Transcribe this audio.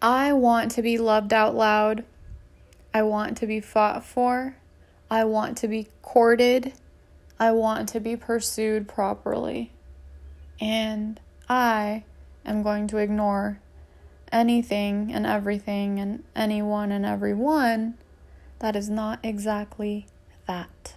I want to be loved out loud. I want to be fought for. I want to be courted. I want to be pursued properly. And I am going to ignore anything and everything and anyone and everyone that is not exactly that.